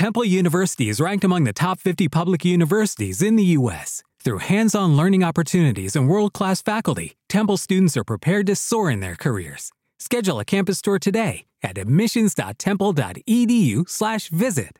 Temple University is ranked among the top 50 public universities in the U.S. Through hands on learning opportunities and world class faculty, Temple students are prepared to soar in their careers. Schedule a campus tour today at admissions.temple.edu/slash visit.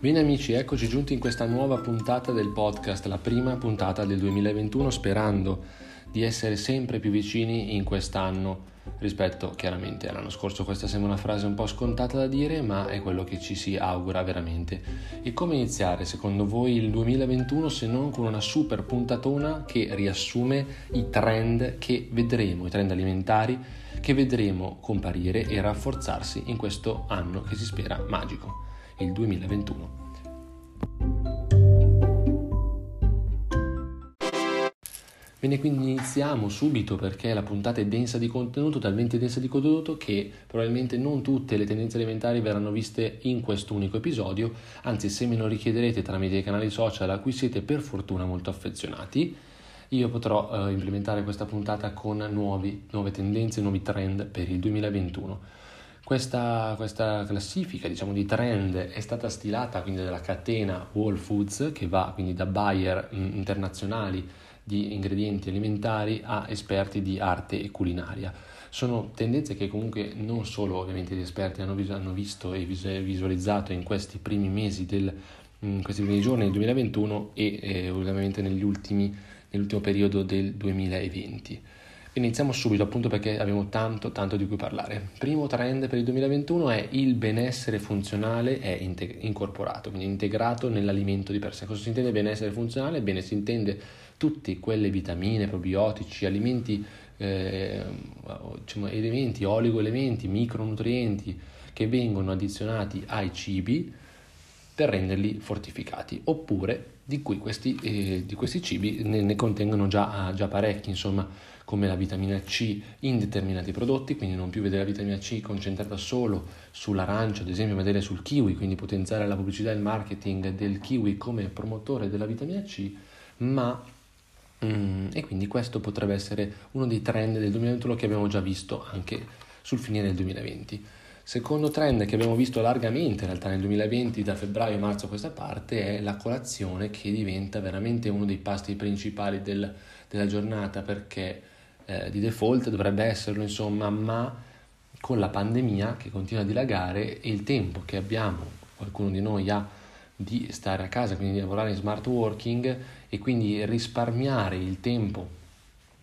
Bene amici, eccoci giunti in questa nuova puntata del podcast, la prima puntata del 2021, sperando di essere sempre più vicini in quest'anno rispetto chiaramente all'anno scorso. Questa sembra una frase un po' scontata da dire, ma è quello che ci si augura veramente. E come iniziare secondo voi il 2021 se non con una super puntatona che riassume i trend che vedremo, i trend alimentari che vedremo comparire e rafforzarsi in questo anno che si spera magico il 2021. Bene, quindi iniziamo subito perché la puntata è densa di contenuto, talmente densa di contenuto che probabilmente non tutte le tendenze alimentari verranno viste in quest'unico episodio, anzi se me lo richiederete tramite i canali social a cui siete per fortuna molto affezionati, io potrò eh, implementare questa puntata con nuovi, nuove tendenze, nuovi trend per il 2021. Questa, questa, classifica diciamo, di trend è stata stilata quindi dalla catena Whole Foods che va quindi da buyer mm, internazionali di ingredienti alimentari a esperti di arte e culinaria. Sono tendenze che comunque non solo ovviamente gli esperti hanno, hanno visto e visualizzato in questi primi mesi del, in questi primi giorni del 2021 e eh, ovviamente ultimi, nell'ultimo periodo del 2020. Iniziamo subito appunto perché abbiamo tanto tanto di cui parlare. Primo trend per il 2021 è il benessere funzionale è integ- incorporato, quindi integrato nell'alimento di per sé. Cosa si intende benessere funzionale? Bene, si intende tutte quelle vitamine, probiotici, alimenti, eh, diciamo, elementi, oligoelementi, micronutrienti che vengono addizionati ai cibi per renderli fortificati, oppure di cui questi, eh, di questi cibi ne, ne contengono già, già parecchi, insomma come la vitamina C in determinati prodotti, quindi non più vedere la vitamina C concentrata solo sull'arancio, ad esempio vedere sul kiwi, quindi potenziare la pubblicità e il marketing del kiwi come promotore della vitamina C, ma mm, e quindi questo potrebbe essere uno dei trend del 2021 che abbiamo già visto anche sul finire del 2020. Secondo trend che abbiamo visto largamente in realtà nel 2020 da febbraio a marzo a questa parte è la colazione che diventa veramente uno dei pasti principali del, della giornata perché eh, di default dovrebbe esserlo, insomma, ma con la pandemia che continua a dilagare e il tempo che abbiamo, qualcuno di noi ha di stare a casa, quindi di lavorare in smart working e quindi risparmiare il tempo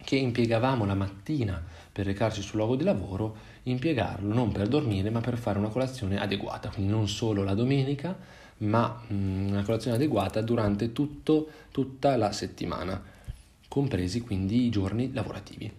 che impiegavamo la mattina per recarci sul luogo di lavoro, impiegarlo non per dormire ma per fare una colazione adeguata, quindi non solo la domenica, ma mm, una colazione adeguata durante tutto, tutta la settimana compresi quindi i giorni lavorativi.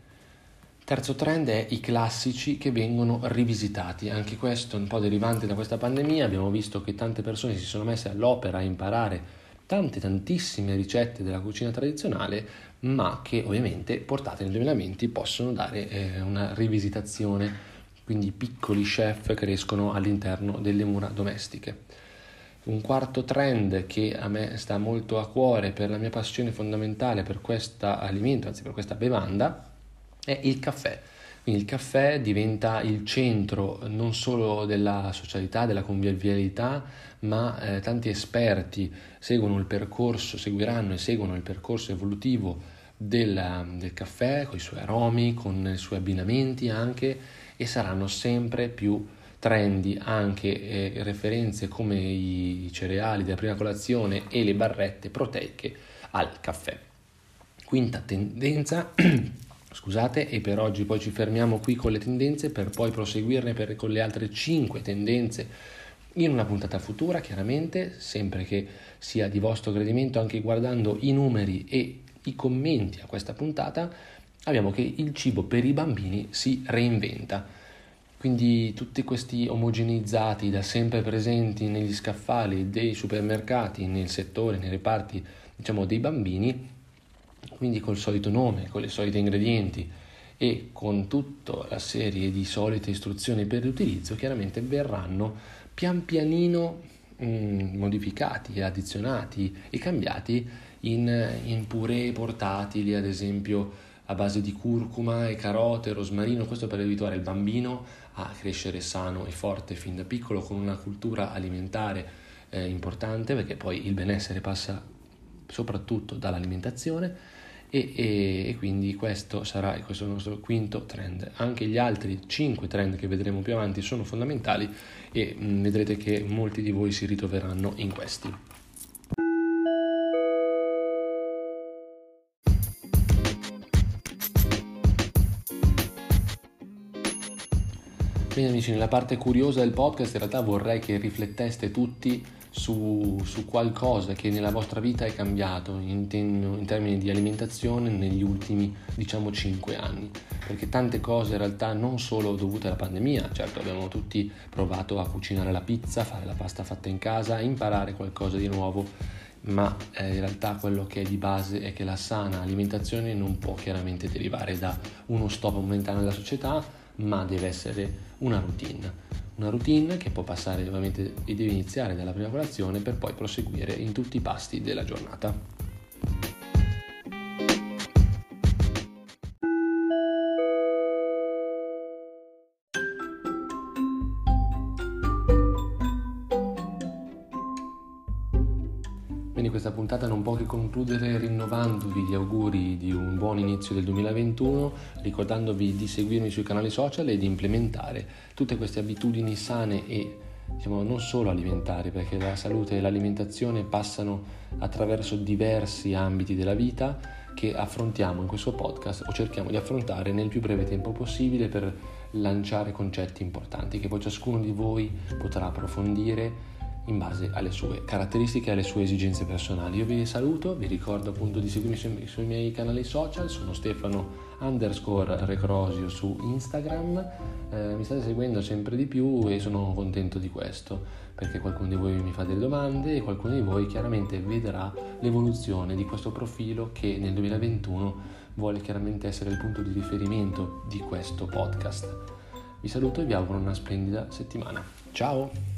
Terzo trend è i classici che vengono rivisitati, anche questo è un po' derivante da questa pandemia, abbiamo visto che tante persone si sono messe all'opera a imparare tante tantissime ricette della cucina tradizionale, ma che ovviamente portate nel 2020 possono dare eh, una rivisitazione, quindi piccoli chef crescono all'interno delle mura domestiche. Un quarto trend che a me sta molto a cuore per la mia passione fondamentale per questo alimento, anzi per questa bevanda, è il caffè. Quindi il caffè diventa il centro non solo della socialità, della convivialità, ma eh, tanti esperti seguono il percorso, seguiranno e seguono il percorso evolutivo del, del caffè con i suoi aromi, con i suoi abbinamenti anche e saranno sempre più trendy anche eh, referenze come i cereali della prima colazione e le barrette proteiche al caffè. Quinta tendenza, scusate, e per oggi poi ci fermiamo qui con le tendenze per poi proseguirne per, con le altre 5 tendenze in una puntata futura, chiaramente, sempre che sia di vostro gradimento, anche guardando i numeri e i commenti a questa puntata, abbiamo che il cibo per i bambini si reinventa. Quindi tutti questi omogeneizzati da sempre presenti negli scaffali dei supermercati, nel settore, nei reparti diciamo, dei bambini, quindi col solito nome, con le solite ingredienti e con tutta la serie di solite istruzioni per l'utilizzo, chiaramente verranno pian pianino mh, mm, modificati, addizionati e cambiati in, in puree portatili, ad esempio a base di curcuma e carote, rosmarino, questo per abituare il bambino a crescere sano e forte fin da piccolo con una cultura alimentare eh, importante perché poi il benessere passa soprattutto dall'alimentazione e, e, e, quindi questo sarà questo il nostro quinto trend. Anche gli altri cinque trend che vedremo più avanti sono fondamentali e mh, mm, vedrete che molti di voi si ritroveranno in questi. Quindi amici, nella parte curiosa del podcast in realtà vorrei che rifletteste tutti su, su qualcosa che nella vostra vita è cambiato in, in, termini di alimentazione negli ultimi diciamo 5 anni. Perché tante cose in realtà non solo dovute alla pandemia. Certo abbiamo tutti provato a cucinare la pizza fare la pasta fatta in casa imparare qualcosa di nuovo. Ma eh, in realtà quello che è di base è che la sana alimentazione non può chiaramente derivare da uno stop momentaneo della società ma deve essere una routine. Una routine che può passare ovviamente e deve iniziare dalla prima colazione per poi proseguire in tutti i pasti della giornata. Questa puntata non può che concludere rinnovandovi gli auguri di un buon inizio del 2021, ricordandovi di seguirmi sui canali social e di implementare tutte queste abitudini sane e diciamo, non solo alimentari, perché la salute e l'alimentazione passano attraverso diversi ambiti della vita che affrontiamo in questo podcast o cerchiamo di affrontare nel più breve tempo possibile per lanciare concetti importanti che poi ciascuno di voi potrà approfondire in base alle sue caratteristiche e alle sue esigenze personali. Io vi saluto, vi ricordo appunto di seguirmi sui, sui miei canali social, sono Stefano underscore Recrosio su Instagram, eh, mi state seguendo sempre di più e sono contento di questo perché qualcuno di voi mi fa delle domande e qualcuno di voi chiaramente vedrà l'evoluzione di questo profilo che nel 2021 vuole chiaramente essere il punto di riferimento di questo podcast. Vi saluto e vi auguro una splendida settimana. Ciao!